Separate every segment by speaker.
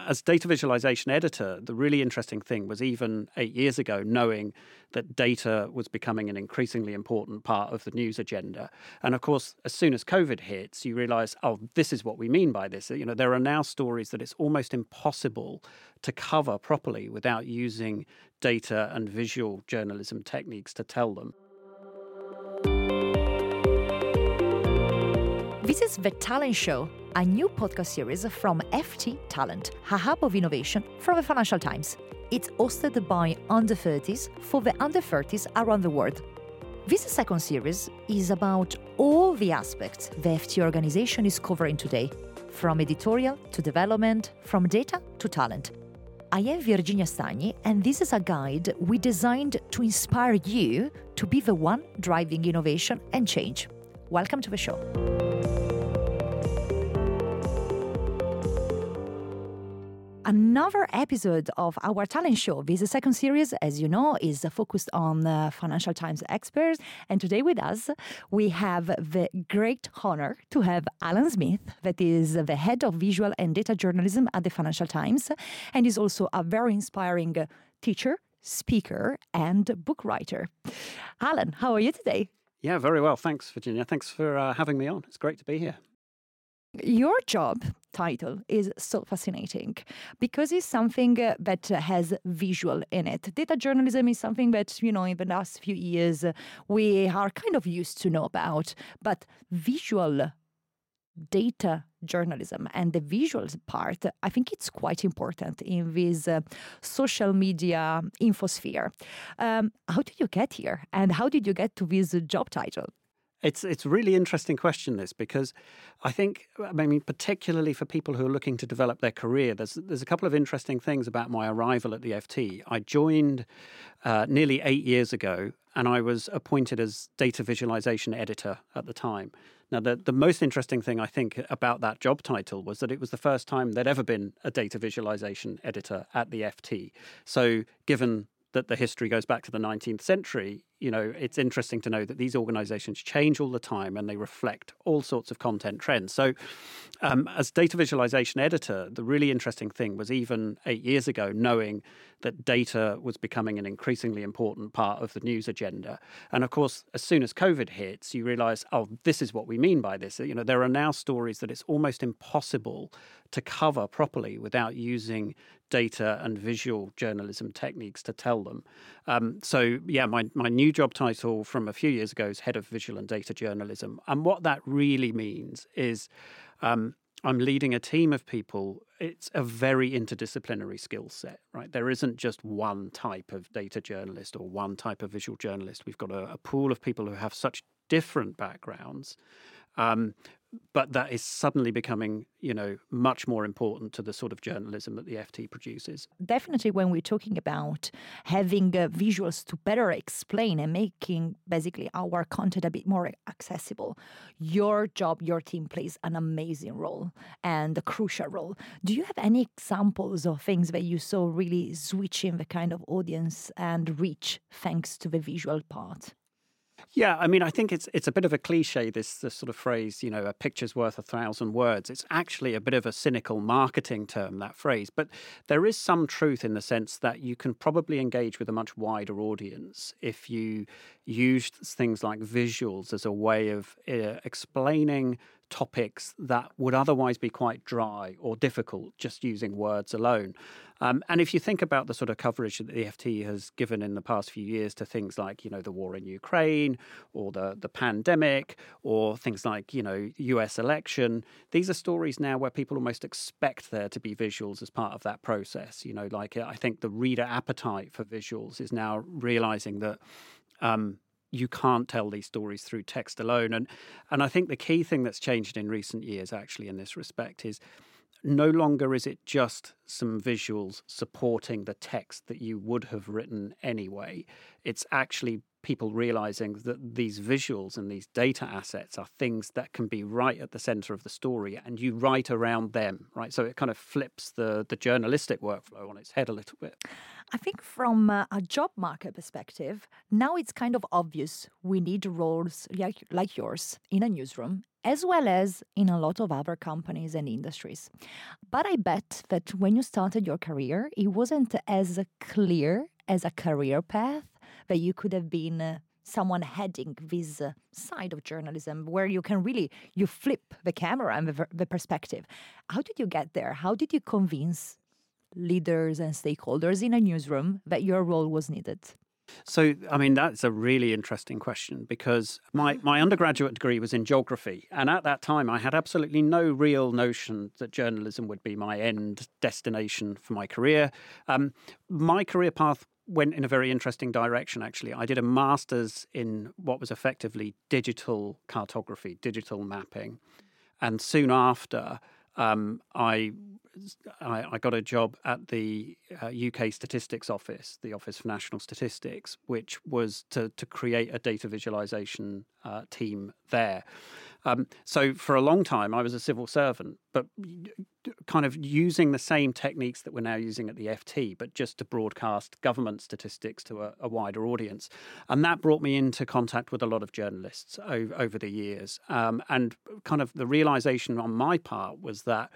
Speaker 1: As data visualization editor, the really interesting thing was even eight years ago, knowing that data was becoming an increasingly important part of the news agenda. And of course, as soon as COVID hits, you realize, oh, this is what we mean by this. You know, there are now stories that it's almost impossible to cover properly without using data and visual journalism techniques to tell them.
Speaker 2: This is The Talent Show, a new podcast series from FT Talent, a hub of innovation from the Financial Times. It's hosted by under 30s for the under 30s around the world. This second series is about all the aspects the FT organization is covering today, from editorial to development, from data to talent. I am Virginia Stagni, and this is a guide we designed to inspire you to be the one driving innovation and change. Welcome to the show. Another episode of our talent show. This second series, as you know, is focused on uh, Financial Times experts. And today with us, we have the great honor to have Alan Smith, that is the head of visual and data journalism at the Financial Times, and is also a very inspiring teacher, speaker, and book writer. Alan, how are you today?
Speaker 1: Yeah, very well. Thanks, Virginia. Thanks for uh, having me on. It's great to be here.
Speaker 2: Your job title is so fascinating because it's something uh, that has visual in it. Data journalism is something that, you know, in the last few years uh, we are kind of used to know about, but visual data journalism and the visuals part, I think it's quite important in this uh, social media infosphere. Um, how did you get here and how did you get to this job title?
Speaker 1: It's it's a really interesting question this because I think I mean particularly for people who are looking to develop their career there's there's a couple of interesting things about my arrival at the FT. I joined uh, nearly 8 years ago and I was appointed as data visualization editor at the time. Now the the most interesting thing I think about that job title was that it was the first time there'd ever been a data visualization editor at the FT. So given that the history goes back to the 19th century, you know, it's interesting to know that these organizations change all the time and they reflect all sorts of content trends. So, um, as data visualization editor, the really interesting thing was even eight years ago, knowing that data was becoming an increasingly important part of the news agenda. And of course, as soon as COVID hits, you realize, oh, this is what we mean by this. You know, there are now stories that it's almost impossible to cover properly without using data and visual journalism techniques to tell them. Um, so, yeah, my, my new job title from a few years ago is Head of Visual and Data Journalism. And what that really means is um, I'm leading a team of people. It's a very interdisciplinary skill set, right? There isn't just one type of data journalist or one type of visual journalist. We've got a, a pool of people who have such different backgrounds um, but that is suddenly becoming, you know, much more important to the sort of journalism that the FT produces.
Speaker 2: Definitely, when we're talking about having uh, visuals to better explain and making basically our content a bit more accessible, your job, your team plays an amazing role and a crucial role. Do you have any examples of things that you saw really switching the kind of audience and reach thanks to the visual part?
Speaker 1: Yeah, I mean, I think it's it's a bit of a cliche. This this sort of phrase, you know, a picture's worth a thousand words. It's actually a bit of a cynical marketing term that phrase, but there is some truth in the sense that you can probably engage with a much wider audience if you use things like visuals as a way of uh, explaining topics that would otherwise be quite dry or difficult just using words alone. Um, and if you think about the sort of coverage that the FT has given in the past few years to things like, you know, the war in Ukraine or the, the pandemic or things like, you know, US election, these are stories now where people almost expect there to be visuals as part of that process. You know, like I think the reader appetite for visuals is now realizing that um, you can't tell these stories through text alone. And and I think the key thing that's changed in recent years, actually, in this respect, is no longer is it just some visuals supporting the text that you would have written anyway. It's actually people realizing that these visuals and these data assets are things that can be right at the center of the story and you write around them right so it kind of flips the the journalistic workflow on its head a little bit
Speaker 2: I think from uh, a job market perspective, now it's kind of obvious we need roles like, like yours in a newsroom, as well as in a lot of other companies and industries. But I bet that when you started your career, it wasn't as clear as a career path that you could have been. Uh, someone heading this uh, side of journalism where you can really you flip the camera and the, the perspective how did you get there how did you convince leaders and stakeholders in a newsroom that your role was needed?
Speaker 1: So, I mean, that's a really interesting question because my, my undergraduate degree was in geography. And at that time, I had absolutely no real notion that journalism would be my end destination for my career. Um, my career path went in a very interesting direction, actually. I did a master's in what was effectively digital cartography, digital mapping. And soon after, um, I, I, I got a job at the uh, UK Statistics Office, the Office for National Statistics, which was to to create a data visualization uh, team there. Um, so for a long time, I was a civil servant, but kind of using the same techniques that we're now using at the FT, but just to broadcast government statistics to a, a wider audience. And that brought me into contact with a lot of journalists over, over the years. Um, and kind of the realization on my part was that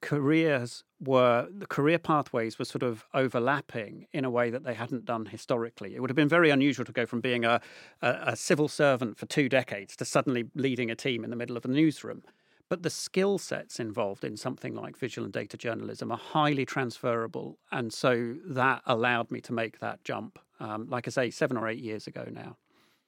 Speaker 1: careers were the career pathways were sort of overlapping in a way that they hadn't done historically. It would have been very unusual to go from being a, a, a civil servant for two decades to suddenly leading a team in the middle of a newsroom. But the skill sets involved in something like visual and data journalism are highly transferable. And so that allowed me to make that jump, um, like I say, seven or eight years ago now.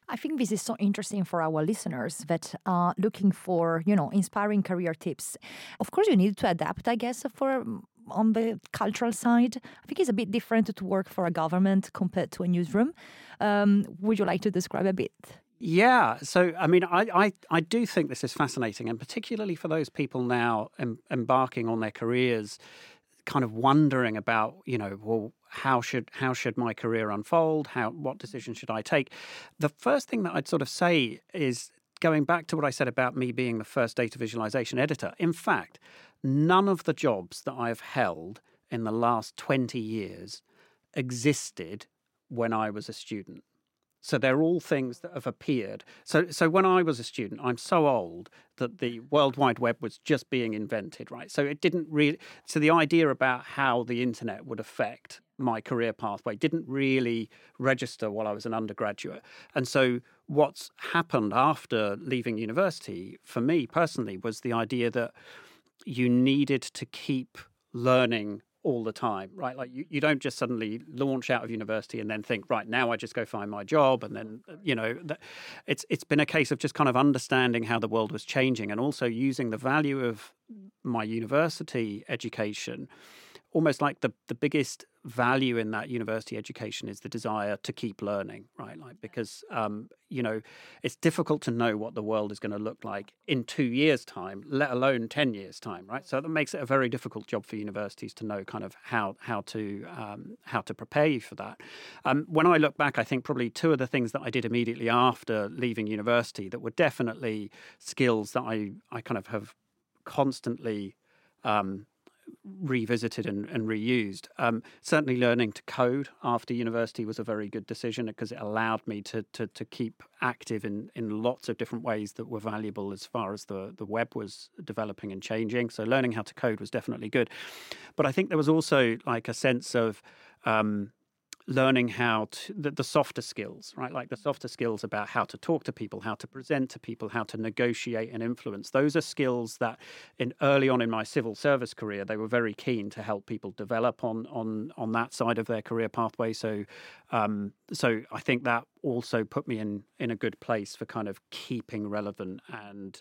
Speaker 2: I think this is so interesting for our listeners that are looking for, you know, inspiring career tips. Of course, you need to adapt, I guess, for on the cultural side. I think it's a bit different to work for a government compared to a newsroom. Um, would you like to describe a bit?
Speaker 1: Yeah, so I mean, I, I, I do think this is fascinating, and particularly for those people now em- embarking on their careers, kind of wondering about, you know, well, how should how should my career unfold? How what decision should I take? The first thing that I'd sort of say is going back to what I said about me being the first data visualization editor. In fact, none of the jobs that I've held in the last 20 years existed when I was a student. So they're all things that have appeared. So so when I was a student, I'm so old that the World Wide Web was just being invented, right? So it didn't really so the idea about how the internet would affect my career pathway didn't really register while I was an undergraduate. And so what's happened after leaving university for me personally was the idea that you needed to keep learning all the time, right? Like you, you don't just suddenly launch out of university and then think, right, now I just go find my job. And then, uh, you know, it's, it's been a case of just kind of understanding how the world was changing and also using the value of my university education almost like the, the biggest value in that university education is the desire to keep learning, right? Like because um, you know it's difficult to know what the world is going to look like in two years' time, let alone ten years' time, right? So that makes it a very difficult job for universities to know kind of how how to um, how to prepare you for that. Um, when I look back, I think probably two of the things that I did immediately after leaving university that were definitely skills that I I kind of have constantly um, revisited and, and reused. Um, certainly, learning to code after university was a very good decision because it allowed me to, to, to keep active in, in lots of different ways that were valuable as far as the, the web was developing and changing. So, learning how to code was definitely good. But I think there was also like a sense of um, learning how to the, the, softer skills right? Like the softer skills about how to talk to people how to present to people how to negotiate and influence. Those are skills that in early on in my civil service career they were very keen to help people develop on on on that side of their career pathway. So um, so i think that also put me in in a good place for kind of keeping relevant and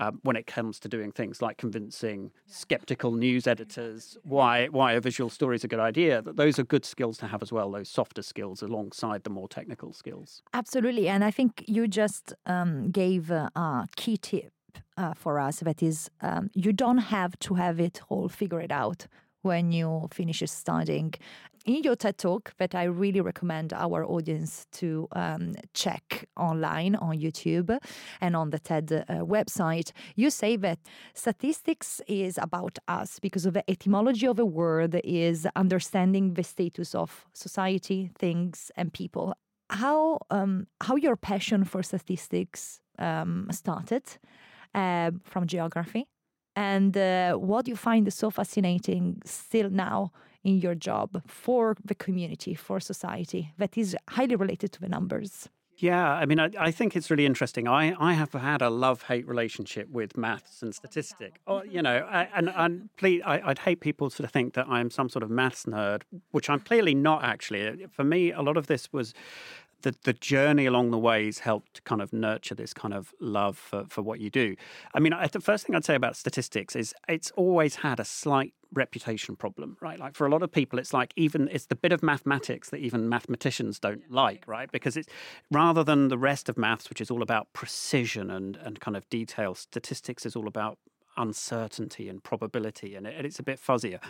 Speaker 1: um, when it comes to doing things like convincing skeptical news editors why why a visual story is a good idea. That those are good skills to have as well. Those softer skills alongside the more technical skills.
Speaker 2: Absolutely, and I think you just um, gave a key tip uh, for us. That is, um, you don't have to have it all figured out when you finish studying. In your TED talk, that I really recommend our audience to um, check online on YouTube and on the TED uh, website, you say that statistics is about us because of the etymology of a word is understanding the status of society, things, and people. How um, how your passion for statistics um, started uh, from geography? And uh, what you find so fascinating still now in your job for the community, for society, that is highly related to the numbers.
Speaker 1: Yeah, I mean, I, I, think it's really interesting. I, I have had a love hate relationship with maths and statistics. Or, you know, I, and, and please, I, would hate people to think that I'm some sort of maths nerd, which I'm clearly not actually. For me, a lot of this was the, the journey along the ways helped kind of nurture this kind of love for, for what you do. I mean, I, the first thing I'd say about statistics is it's always had a slight reputation problem, right? Like for a lot of people, it's like even it's the bit of mathematics that even mathematicians don't like, right? Because it's rather than the rest of maths, which is all about precision and, and kind of detail, statistics is all about uncertainty and probability, and, it, it's a bit fuzzier.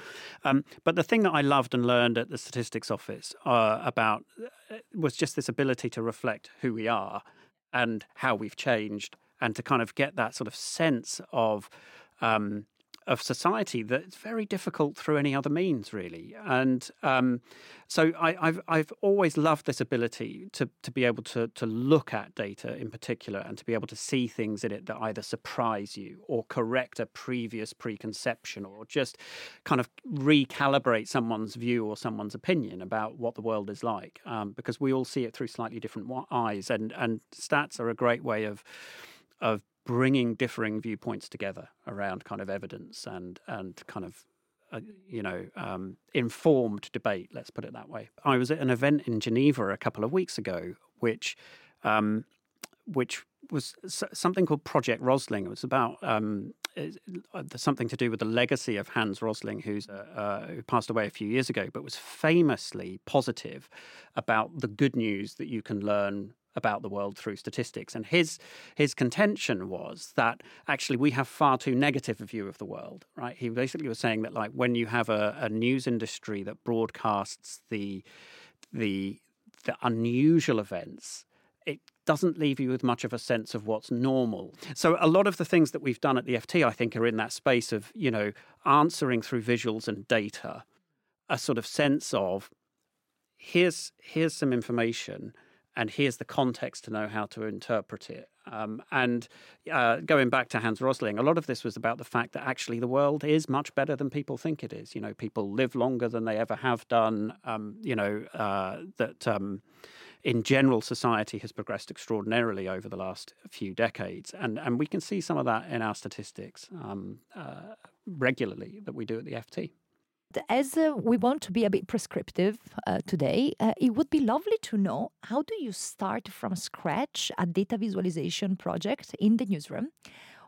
Speaker 1: Um, but the thing that I loved and learned at the statistics office uh, about uh, was just this ability to reflect who we are and how we've changed, and to kind of get that sort of sense of um, of society that's very difficult through any other means, really. And um, so I, have I've always loved this ability to to be able to to look at data in particular and to be able to see things in it that either surprise you or correct a previous preconception or just kind of recalibrate someone's view or someone's opinion about what the world is like. Um, because we all see it through slightly different eyes, and and stats are a great way of of bringing differing viewpoints together around kind of evidence and and kind of uh, you know um, informed debate. Let's put it that way. I was at an event in Geneva a couple of weeks ago, which um, which was something called Project Rosling. It was about um, uh, something to do with the legacy of Hans Rosling, who's uh, uh, who passed away a few years ago, but was famously positive about the good news that you can learn about the world through statistics. And his his contention was that actually we have far too negative a view of the world. Right? He basically was saying that like when you have a, a news industry that broadcasts the the the unusual events, it doesn't leave you with much of a sense of what's normal. So a lot of the things that we've done at the FT, I think, are in that space of you know answering through visuals and data, a sort of sense of here's here's some information and here's the context to know how to interpret it. Um, and uh, going back to Hans Rosling, a lot of this was about the fact that actually the world is much better than people think it is. You know, people live longer than they ever have done. Um, you know, uh, that um, in general, society has progressed extraordinarily over the last few decades. And, and we can see some of that in our statistics um, uh, regularly that we do at the FT.
Speaker 2: As uh, we want to be a bit prescriptive uh, today, uh, it would be lovely to know how do you start from scratch a data visualization project in the newsroom?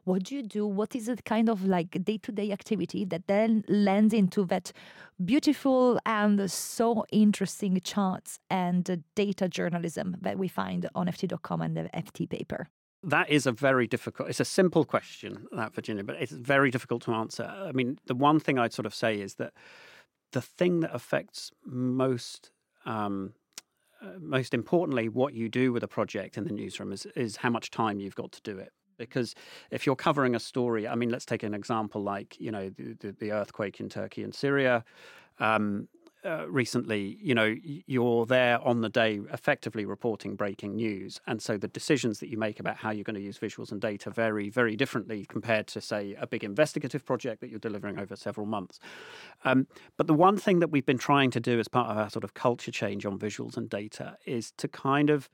Speaker 2: What do you do? What is it kind of like day to day activity that then lands into that beautiful and so interesting charts and data journalism that we find on FT.com and the FT paper?
Speaker 1: That is a very difficult. It's a simple question, that Virginia, but it's very difficult to answer. I mean, the one thing I'd sort of say is that the thing that affects most, um, uh, most importantly, what you do with a project in the newsroom is is how much time you've got to do it. Because if you're covering a story, I mean, let's take an example like you know the, the, the earthquake in Turkey and Syria. Um, uh, recently, you know, you're there on the day effectively reporting breaking news. And so the decisions that you make about how you're going to use visuals and data vary very differently compared to, say, a big investigative project that you're delivering over several months. Um, but the one thing that we've been trying to do as part of our sort of culture change on visuals and data is to kind of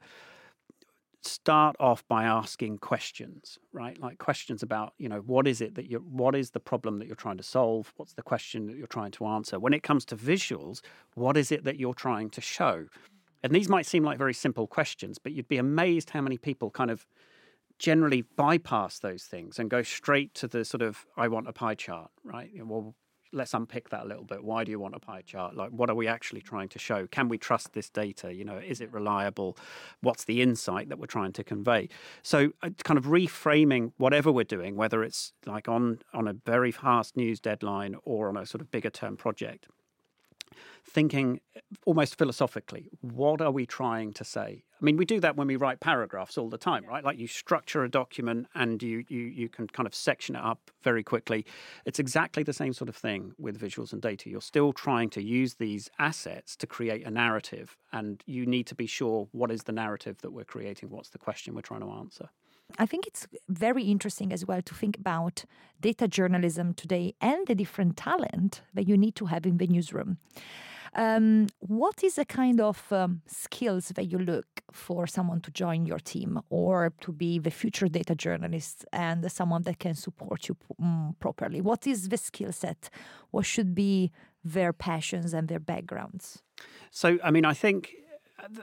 Speaker 1: start off by asking questions, right? Like questions about, you know, what is it that you're, what is the problem that you're trying to solve? What's the question that you're trying to answer? When it comes to visuals, what is it that you're trying to show? And these might seem like very simple questions, but you'd be amazed how many people kind of generally bypass those things and go straight to the sort of, I want a pie chart, right? Well, let's unpick that a little bit. Why do you want a pie chart? Like, what are we actually trying to show? Can we trust this data? You know, is it reliable? What's the insight that we're trying to convey? So, uh, kind of reframing whatever we're doing, whether it's like on on a very fast news deadline or on a sort of bigger term project, thinking uh, almost philosophically, what are we trying to say? I mean, we do that when we write paragraphs all the time, right? Like you structure a document and you, you, you can kind of section it up very quickly. It's exactly the same sort of thing with visuals and data. You're still trying to use these assets to create a narrative, and you need to be sure what is the narrative that we're creating, what's the question we're trying to answer.
Speaker 2: I think it's very interesting as well to think about data journalism today and the different talent that you need to have in the newsroom. Um, what is the kind of um, skills that you look for someone to join your team or to be the future data journalist and someone that can support you um, properly? What is the skill set? What should be their passions and their backgrounds?
Speaker 1: So, I mean, I think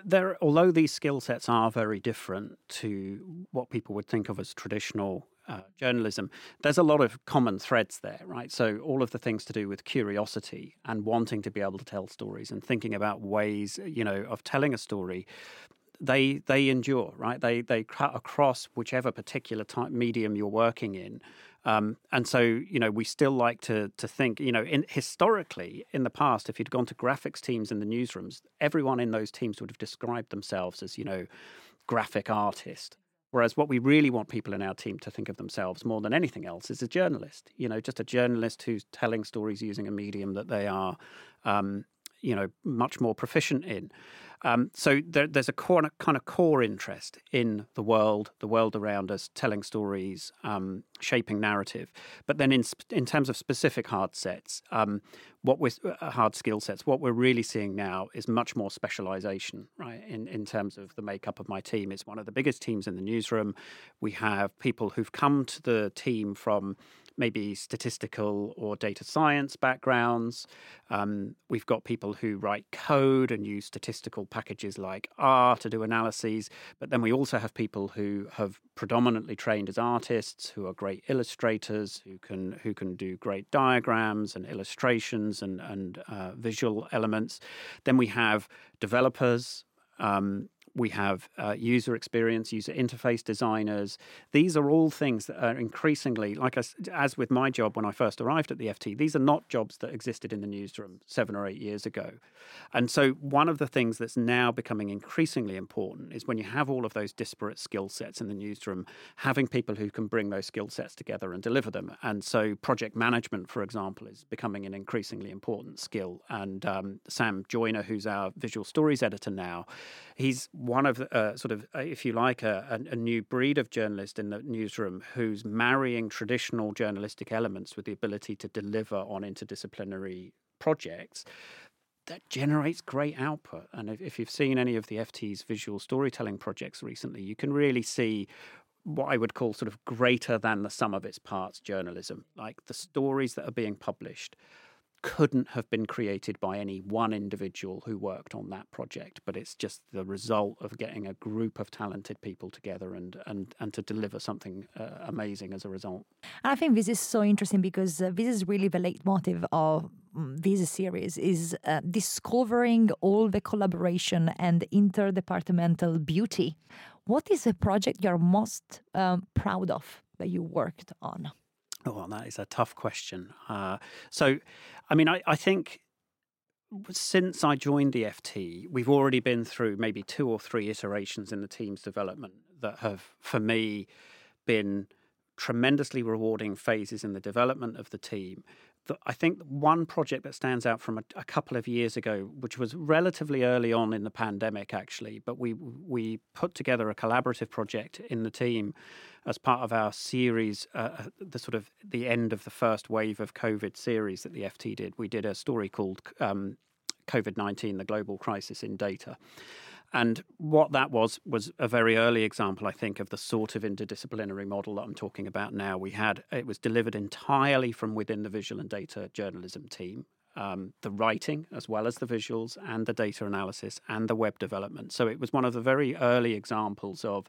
Speaker 1: there, although these skill sets are very different to what people would think of as traditional uh, journalism, there's a lot of common threads there, right? So, all of the things to do with curiosity and wanting to be able to tell stories and thinking about ways, you know, of telling a story. They they endure, right? They they cut across whichever particular type medium you're working in, um, and so, you know, we still like to to think, you know, in, historically in the past, if you'd gone to graphics teams in the newsrooms, everyone in those teams would have described themselves as, you know, graphic artist. Whereas what we really want people in our team to think of themselves more than anything else is a journalist. You know, just a journalist who's telling stories using a medium that they are, um, you know, much more proficient in. Um, so there, there's a core, kind of core interest in the world, the world around us, telling stories, um, shaping narrative. But then, in in terms of specific hard sets, um, what we're uh, hard skill sets, what we're really seeing now is much more specialization, right? In in terms of the makeup of my team, it's one of the biggest teams in the newsroom. We have people who've come to the team from maybe statistical or data science backgrounds. Um, we've got people who write code and use statistical packages like R to do analyses. But then we also have people who have predominantly trained as artists, who are great illustrators, who can who can do great diagrams and illustrations and and uh, visual elements. Then we have developers. Um, we have uh, user experience, user interface designers. These are all things that are increasingly, like as, as with my job when I first arrived at the FT, these are not jobs that existed in the newsroom seven or eight years ago. And so, one of the things that's now becoming increasingly important is when you have all of those disparate skill sets in the newsroom, having people who can bring those skill sets together and deliver them. And so, project management, for example, is becoming an increasingly important skill. And um, Sam Joiner, who's our visual stories editor now, he's one of uh, sort of, uh, if you like, a, a, new breed of journalist in the newsroom who's marrying traditional journalistic elements with the ability to deliver on interdisciplinary projects that generates great output. And if, if, you've seen any of the FT's visual storytelling projects recently, you can really see what I would call sort of greater than the sum of its parts journalism. Like the stories that are being published couldn't have been created by any one individual who worked on that project, but it's just the result of getting a group of talented people together and and and to deliver something uh, amazing as a result.
Speaker 2: And I think this is so interesting because uh, this is really the leitmotif of mm, this series is uh, discovering all the collaboration and interdepartmental beauty. What is a project you're most um, proud of that you worked on?
Speaker 1: Oh, that is a tough question. Uh, so, I mean, I, I think since I joined the FT, we've already been through maybe two or three iterations in the team's development that have, for me, been tremendously rewarding phases in the development of the team I think one project that stands out from a, a, couple of years ago, which was relatively early on in the pandemic, actually, but we we put together a collaborative project in the team as part of our series, uh, uh the sort of the end of the first wave of COVID series that the FT did. We did a story called um, COVID nineteen: The Global Crisis in Data. And what that was was a very early example, I think, of the sort of interdisciplinary model that I'm talking about now. We had it was delivered entirely from within the visual and data journalism team. Um, the writing as well as the visuals and the data analysis and the web development. So it was one of the very early examples of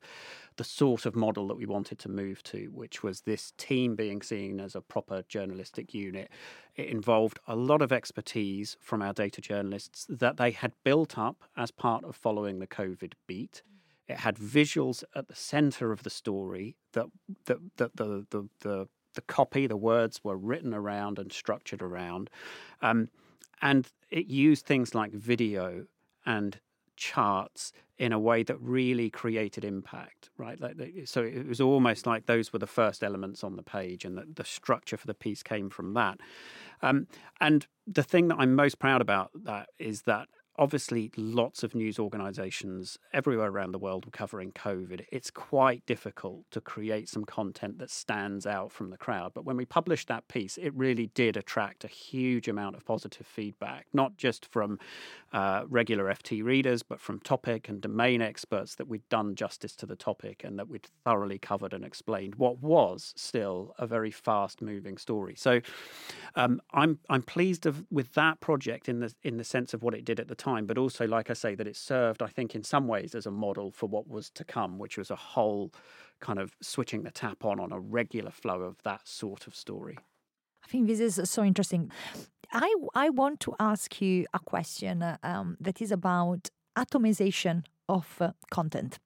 Speaker 1: the sort of model that we wanted to move to, which was this team being seen as a proper journalistic unit. It involved a lot of expertise from our data journalists that they had built up as part of following the COVID beat. It had visuals at the center of the story that, that, that the, the, the the copy, the words were written around and structured around. Um, and it used things like video and charts in a way that really created impact, right? Like, so it was almost like those were the first elements on the page, and the, the structure for the piece came from that. Um, and the thing that I'm most proud about that is that obviously lots of news organizations everywhere around the world were covering COVID. It's quite difficult to create some content that stands out from the crowd. But when we published that piece, it really did attract a huge amount of positive feedback, not just from uh, regular FT readers, but from topic and domain experts that we'd done justice to the topic and that we'd thoroughly covered and explained what was still a very fast moving story. So um, I'm, I'm pleased of, with that project in the, in the sense of what it did at the time, but also, like I say, that it served, I think, in some ways as a model for what was to come, which was a whole kind of switching the tap on on a regular flow of that sort of story.
Speaker 2: I think this is so interesting. I, I want to ask you a question uh, um, that is about atomization of uh, content.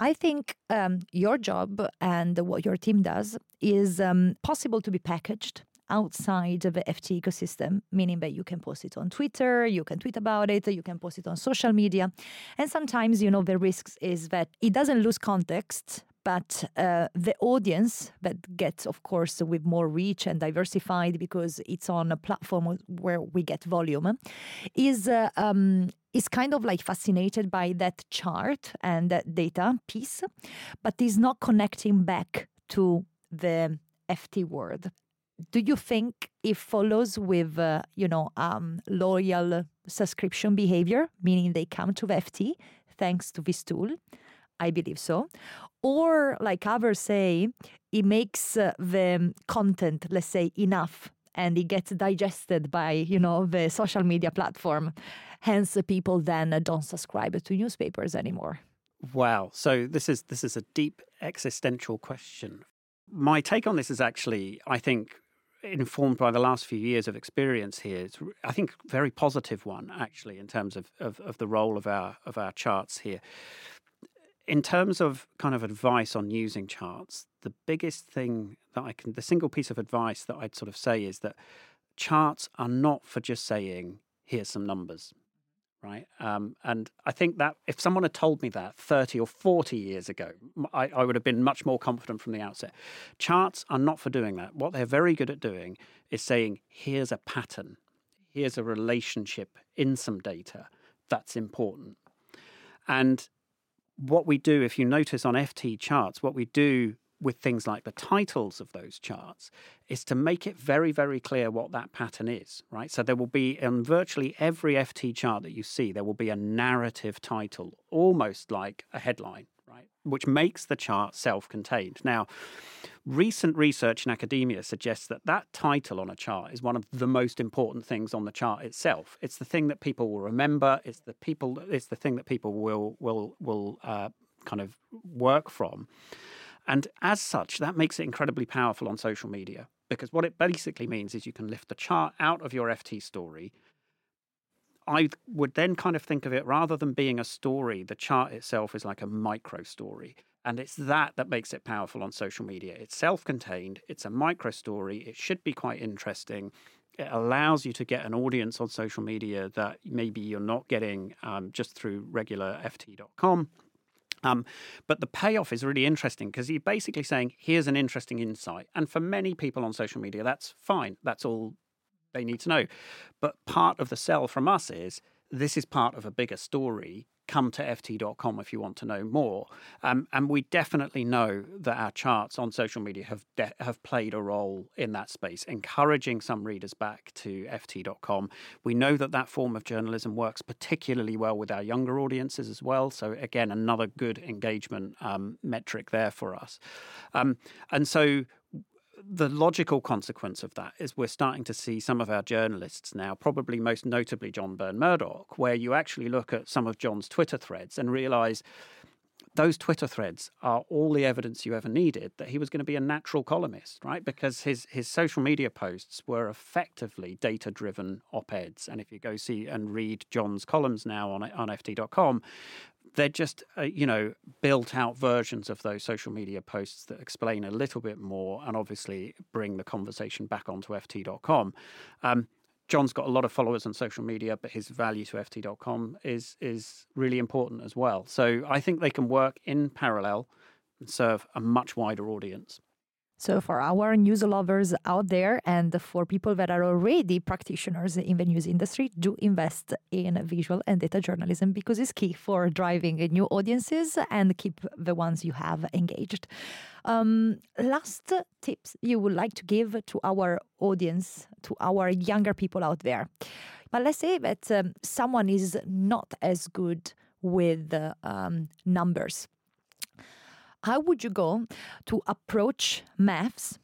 Speaker 2: I think um, your job and what your team does is um, possible to be packaged outside of the FT ecosystem, meaning that you can post it on Twitter, you can tweet about it, you can post it on social media. And sometimes, you know, the risks is that it doesn't lose context, but uh, the audience that gets, of course, with more reach and diversified because it's on a platform where we get volume, is uh, um, is kind of like fascinated by that chart and that data piece, but is not connecting back to the FT world do you think it follows with uh, you know um, loyal subscription behavior meaning they come to ft thanks to this tool i believe so. Or like others say it makes uh, the content let's say enough and it gets digested by you know the social media platform. Hence people then don't subscribe to newspapers anymore.
Speaker 1: Wow. So this is this is a deep existential question. My take on this is actually i think informed by the last few years of experience here. It's, I think, very positive one actually in terms of, of, of the role of our of our charts here. In terms of kind of advice on using charts, the biggest thing that I can, the single piece of advice that I'd sort of say is that charts are not for just saying, here's some numbers right? Um, and I think that if someone had told me that 30 or 40 years ago, I, I, would have been much more confident from the outset. Charts are not for doing that. What they're very good at doing is saying, here's a pattern, here's a relationship in some data that's important. And what we do, if you notice on FT charts, what we do with things like the titles of those charts is to make it very, very clear what that pattern is, right? So there will be on virtually every FT chart that you see, there will be a narrative title, almost like a headline, right? Which makes the chart self contained. Now, recent research in academia suggests that that title on a chart is one of the most important things on the chart itself. It's the thing that people will remember. It's the people. It's the thing that people will will will uh, kind of work from. And as such, that makes it incredibly powerful on social media because what it basically means is you can lift the chart out of your FT story. I would then kind of think of it rather than being a story, the chart itself is like a micro story. And it's that that makes it powerful on social media. It's self contained, it's a micro story, it should be quite interesting. It allows you to get an audience on social media that maybe you're not getting um, just through regular FT.com um, but the payoff is really interesting because you're basically saying, here's an interesting insight. And for many people on social media, that's fine. That's all they need to know. But part of the sell from us is this is part of a bigger story come to ft.com if you want to know more. Um, and we definitely know that our charts on social media have de- have played a role in that space, encouraging some readers back to ft.com. We know that that form of journalism works particularly well with our younger audiences as well. So again, another good engagement um, metric there for us. Um, and so the logical consequence of that is we're starting to see some of our journalists now, probably most notably John Burn-Murdoch, where you actually look at some of John's Twitter threads and realize those Twitter threads are all the evidence you ever needed that he was going to be a natural columnist, right? Because his his social media posts were effectively data driven op eds, and if you go see and read John's columns now on on ft.com, they're just uh, you know built out versions of those social media posts that explain a little bit more and obviously bring the conversation back onto ft.com. Um, John's got a lot of followers on social media, but his value to FT.com is is really important as well. So I think they can work in parallel and serve a much wider audience.
Speaker 2: So, for our news lovers out there and for people that are already practitioners in the news industry, do invest in visual and data journalism because it's key for driving new audiences and keep the ones you have engaged. Um, last tips you would like to give to our audience, to our younger people out there. But let's say that um, someone is not as good with uh, um, numbers how would you go to approach maths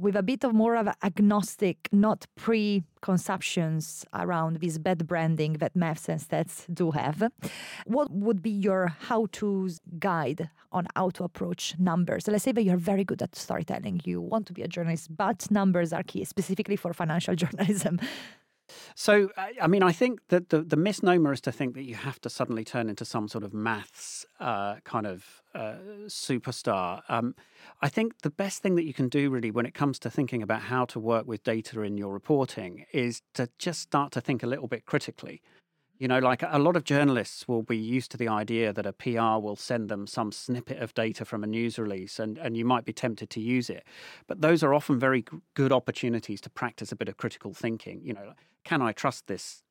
Speaker 2: with a bit of more of an agnostic, not preconceptions around this bad branding that maths and stats do have. What would be your how to guide on how to approach numbers? Let's say that you're very good at storytelling, you want to be a journalist, but numbers are key, specifically for financial journalism.
Speaker 1: So, I mean, I think that the, the misnomer is to think that you have to suddenly turn into some sort of maths uh, kind of uh, superstar. Um, I think the best thing that you can do, really, when it comes to thinking about how to work with data in your reporting, is to just start to think a little bit critically. You know, like a lot of journalists will be used to the idea that a PR will send them some snippet of data from a news release and, and you might be tempted to use it. But those are often very good opportunities to practice a bit of critical thinking. You know, can I trust this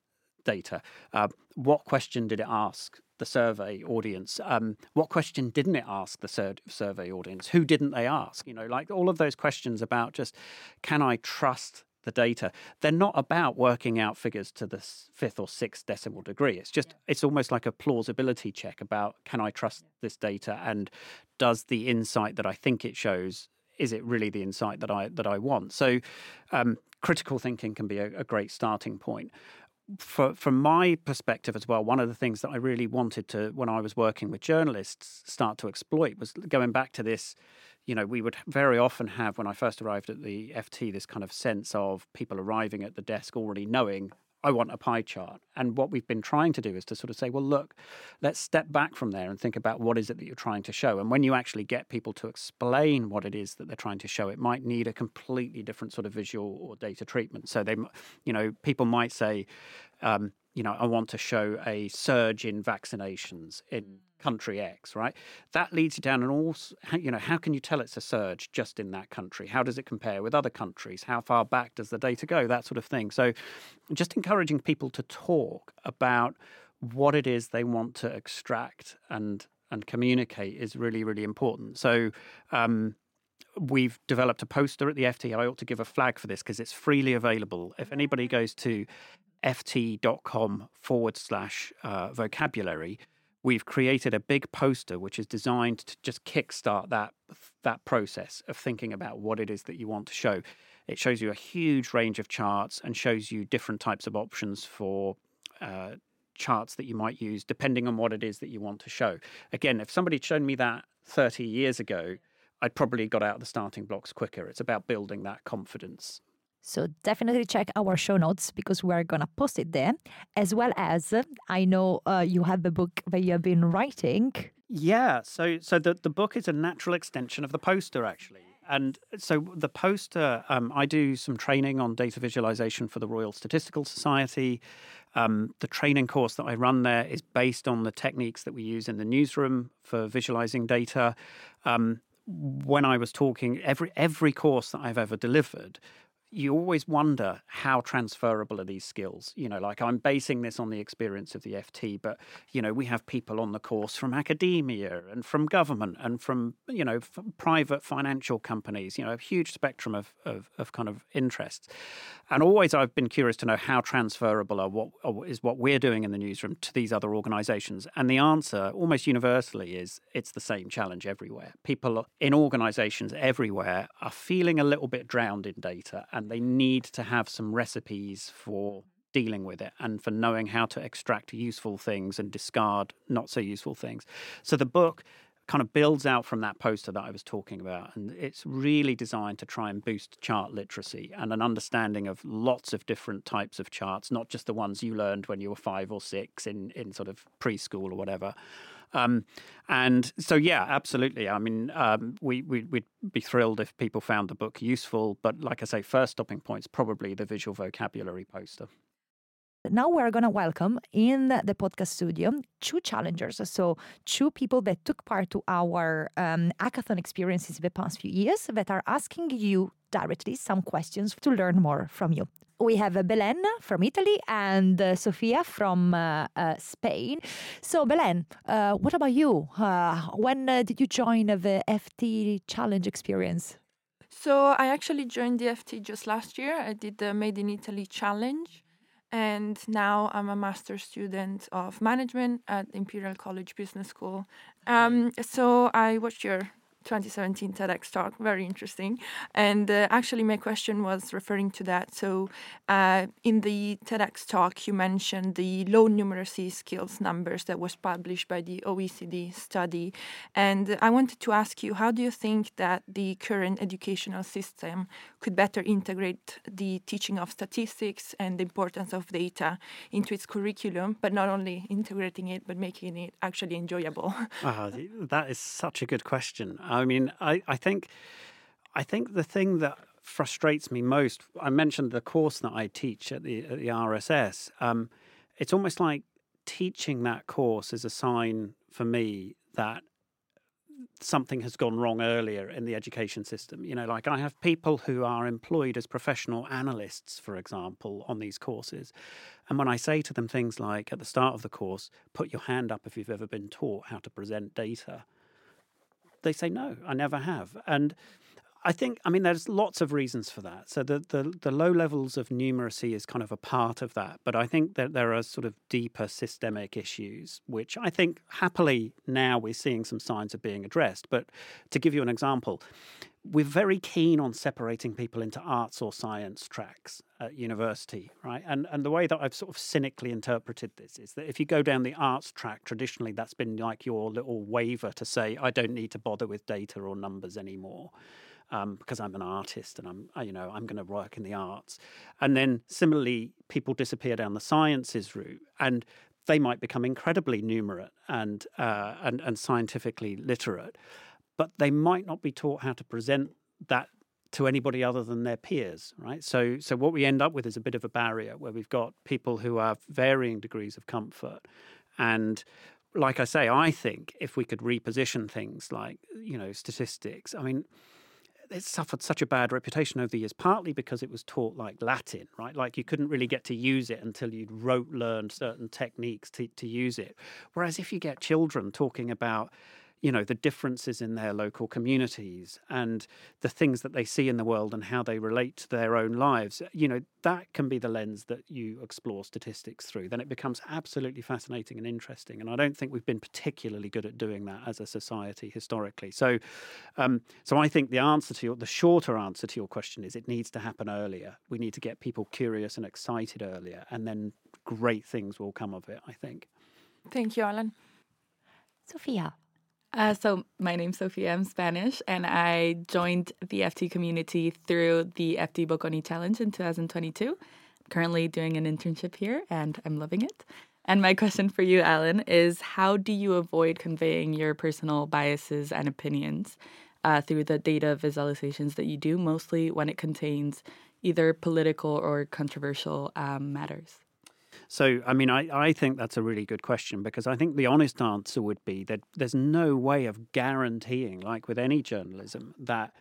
Speaker 1: data? Uh, what question did it ask the survey audience? Um, what question didn't it ask the sur- survey audience? Who didn't they ask? You know, like all of those questions about just can I trust the data. They're not about working out figures to the fifth or sixth decimal degree. It's just, it's almost like a plausibility check about can I trust this data and does the insight that I think it shows, is it really the insight that I, that I want? So, um, critical thinking can be a, a great starting point. For, from my perspective as well, one of the things that I really wanted to, when I was working with journalists, start to exploit was going back to this you know, we would very often have, when I first arrived at the FT, this kind of sense of people arriving at the desk already knowing I want a pie chart. And what we've been trying to do is to sort of say, well, look, let's step back from there and think about what is it that you're trying to show. And when you actually get people to explain what it is that they're trying to show, it might need a completely different sort of visual or data treatment. So they, you know, people might say, um, you know, I want to show a surge in vaccinations in country X, right? That leads you down an all, you know, how can you tell it's a surge just in that country? How does it compare with other countries? How far back does the data go? That sort of thing. So just encouraging people to talk about what it is they want to extract and and communicate is really really important. So um, we've developed a poster at the FT. I ought to give a flag for this because it's freely available. If anybody goes to ft.com forward slash uh, vocabulary, we've created a big poster which is designed to just kickstart that that process of thinking about what it is that you want to show. It shows you a huge range of charts and shows you different types of options for uh, charts that you might use depending on what it is that you want to show. Again, if somebody had shown me that 30 years ago, I'd probably got out of the starting blocks quicker. It's about building that confidence.
Speaker 2: So definitely check our show notes because we're going to post it there. As well as, I know uh, you have the book that you have been writing.
Speaker 1: Yeah. So, so the, the book is a natural extension of the poster, actually. And so the poster, um, I do some training on data visualization for the Royal Statistical Society. Um, the training course that I run there is based on the techniques that we use in the newsroom for visualizing data. Um, when I was talking, every every course that I've ever delivered you always wonder how transferable are these skills. You know, like I'm basing this on the experience of the FT, but you know, we have people on the course from academia and from government and from you know private financial companies. You know, a huge spectrum of, of, of kind of interests. And always, I've been curious to know how transferable are what is what we're doing in the newsroom to these other organisations. And the answer, almost universally, is it's the same challenge everywhere. People in organisations everywhere are feeling a little bit drowned in data and they need to have some recipes for dealing with it and for knowing how to extract useful things and discard not so useful things. So the book kind of builds out from that poster that I was talking about. And it's really designed to try and boost chart literacy and an understanding of lots of different types of charts, not just the ones you learned when you were five or six in, in sort of preschool or whatever. Um, and so, yeah, absolutely. I mean, um, we, we, would be thrilled if people found the book useful. But like I say, first stopping point's probably the visual vocabulary poster.
Speaker 2: Now we're going to welcome in the podcast studio two challengers. So, two people that took part to our um, hackathon experiences in the past few years that are asking you directly some questions to learn more from you we have Belen from Italy and uh, Sofia from uh, uh, Spain. So, Belen, uh, what about you? Uh, when uh, did you join the FT Challenge experience?
Speaker 3: So, I actually joined the FT just last year. I did the Made in Italy Challenge. And now I'm a master's student of management at Imperial College Business School. Um, so I watched your 2017 TEDx talk. Very interesting. And uh, actually, my question was referring to that. So, uh, in the TEDx talk, you mentioned the low numeracy skills numbers that was published by the OECD study. And I wanted to ask you, how do you think that the current educational system could better integrate the teaching of statistics and the importance of data into its curriculum, but not only integrating it, but making it actually enjoyable?
Speaker 1: oh, that is such a good question. I mean, I, I think, I think the thing that frustrates me most. I mentioned the course that I teach at the, at the RSS. Um, it's almost like teaching that course is a sign for me that something has gone wrong earlier in the education system. You know, like I have people who are employed as professional analysts, for example, on these courses. And when I say to them things like at the start of the course, put your hand up if you've ever been taught how to present data, they say, no, I never have. And I think, I mean, there's lots of reasons for that. So the, the, the low levels of numeracy is kind of a part of that. But I think that there are sort of deeper systemic issues, which I think happily now we're seeing some signs of being addressed. But to give you an example, we're very keen on separating people into arts or science tracks at university, right? And and the way that I've sort of cynically interpreted this is that if you go down the arts track, traditionally that's been like your little waiver to say I don't need to bother with data or numbers anymore. Um, because I'm an artist and I'm, you know, I'm going to work in the arts. And then similarly, people disappear down the sciences route, and they might become incredibly numerate and uh, and and scientifically literate but they might not be taught how to present that to anybody other than their peers, right? So, so what we end up with is a bit of a barrier where we've got people who have varying degrees of comfort, and like I say, I think if we could reposition things like you know statistics, I mean. It suffered such a bad reputation over the years, partly because it was taught like Latin, right? Like you couldn't really get to use it until you'd rote learned certain techniques to, to use it. Whereas if you get children talking about you know the differences in their local communities and the things that they see in the world and how they relate to their own lives you know that can be the lens that you explore statistics through. Then it becomes absolutely fascinating and interesting and i don't think we've been particularly good at doing that as a society historically. So um, so i think the answer to your the shorter answer to your question is it needs to happen earlier. We need to get people curious and excited earlier and then great things will come of it i think.
Speaker 3: Thank you alan.
Speaker 2: Sofia,
Speaker 4: uh, so my name's Sophia. I'm Spanish, and I joined the FT community through the FT Bocconi Challenge in 2022. I'm currently doing an internship here, and I'm loving it. And my question for you, Alan, is how do you avoid conveying your personal biases and opinions uh, through the data visualizations that you do, mostly when it contains either political or controversial um, matters?
Speaker 1: So, I mean, I, I think that's a really good question because I think the honest answer would be that there's no way of guaranteeing, like with any journalism, that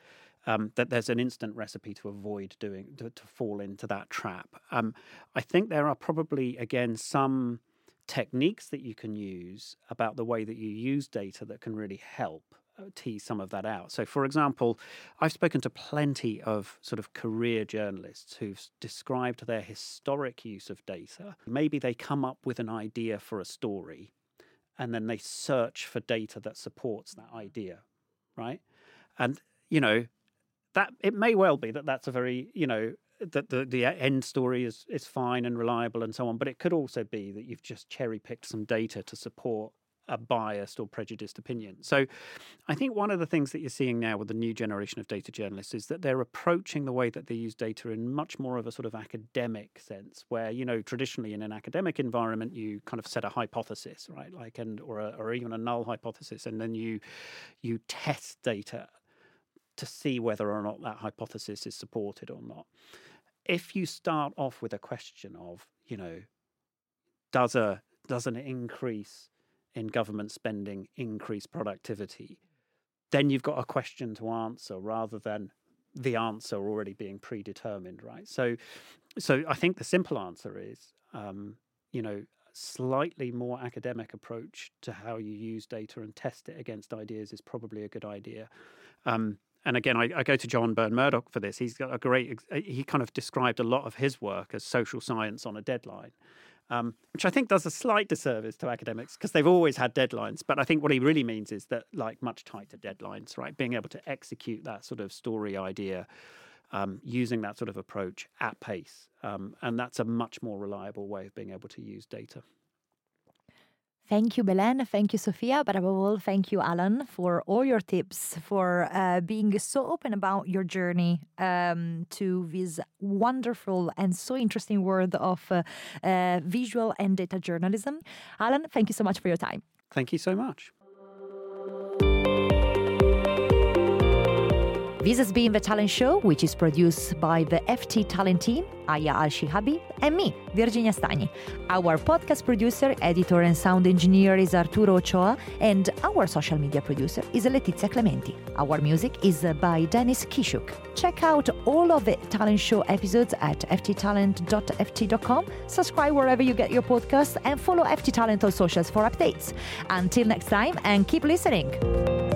Speaker 1: um, that there's an instant recipe to avoid doing to, to fall into that trap. Um, I think there are probably again some techniques that you can use about the way that you use data that can really help Uh, tease some of that out. So, for example, I've spoken to plenty of sort of career journalists who've described their historic use of data. Maybe they come up with an idea for a story and then they search for data that supports that idea, right? And, you know, that it may well be that that's a very, you know, that the, the end story is, is fine and reliable and so on, but it could also be that you've just cherry picked some data to support a biased or prejudiced opinion. So I think one of the things that you're seeing now with the new generation of data journalists is that they're approaching the way that they use data in much more of a sort of academic sense, where, you know, traditionally in an academic environment, you kind of set a hypothesis, right? Like, and, or, a, or even a null hypothesis, and then you, you test data to see whether or not that hypothesis is supported or not. If you start off with a question of, you know, does a does an increase in government spending increase productivity, then you've got a question to answer rather than the answer already being predetermined, right? So, so I think the simple answer is, um, you know, slightly more academic approach to how you use data and test it against ideas is probably a good idea. Um, and again, I, I, go to John Burn-Murdoch for this. He's got a great. He kind of described a lot of his work as social science on a deadline, um, which I think does a slight disservice to academics because they've always had deadlines. But I think what he really means is that like much tighter deadlines, right? Being able to execute that sort of story idea um, using that sort of approach at pace, um, and that's a much more reliable way of being able to use data.
Speaker 2: Thank you, Belen. Thank you, Sophia. But above all, thank you, Alan, for all your tips, for uh, being so open about your journey um, to this wonderful and so interesting world of uh, uh, visual and data journalism. Alan, thank you so much for your time.
Speaker 1: Thank you so much.
Speaker 2: This has been The Talent Show, which is produced by the FT Talent team, Aya Al Shihabi, and me, Virginia Stagni. Our podcast producer, editor, and sound engineer is Arturo Ochoa, and our social media producer is Letizia Clementi. Our music is by Dennis Kishuk. Check out all of the Talent Show episodes at fttalent.ft.com, subscribe wherever you get your podcasts, and follow FT Talent on socials for updates. Until next time, and keep listening.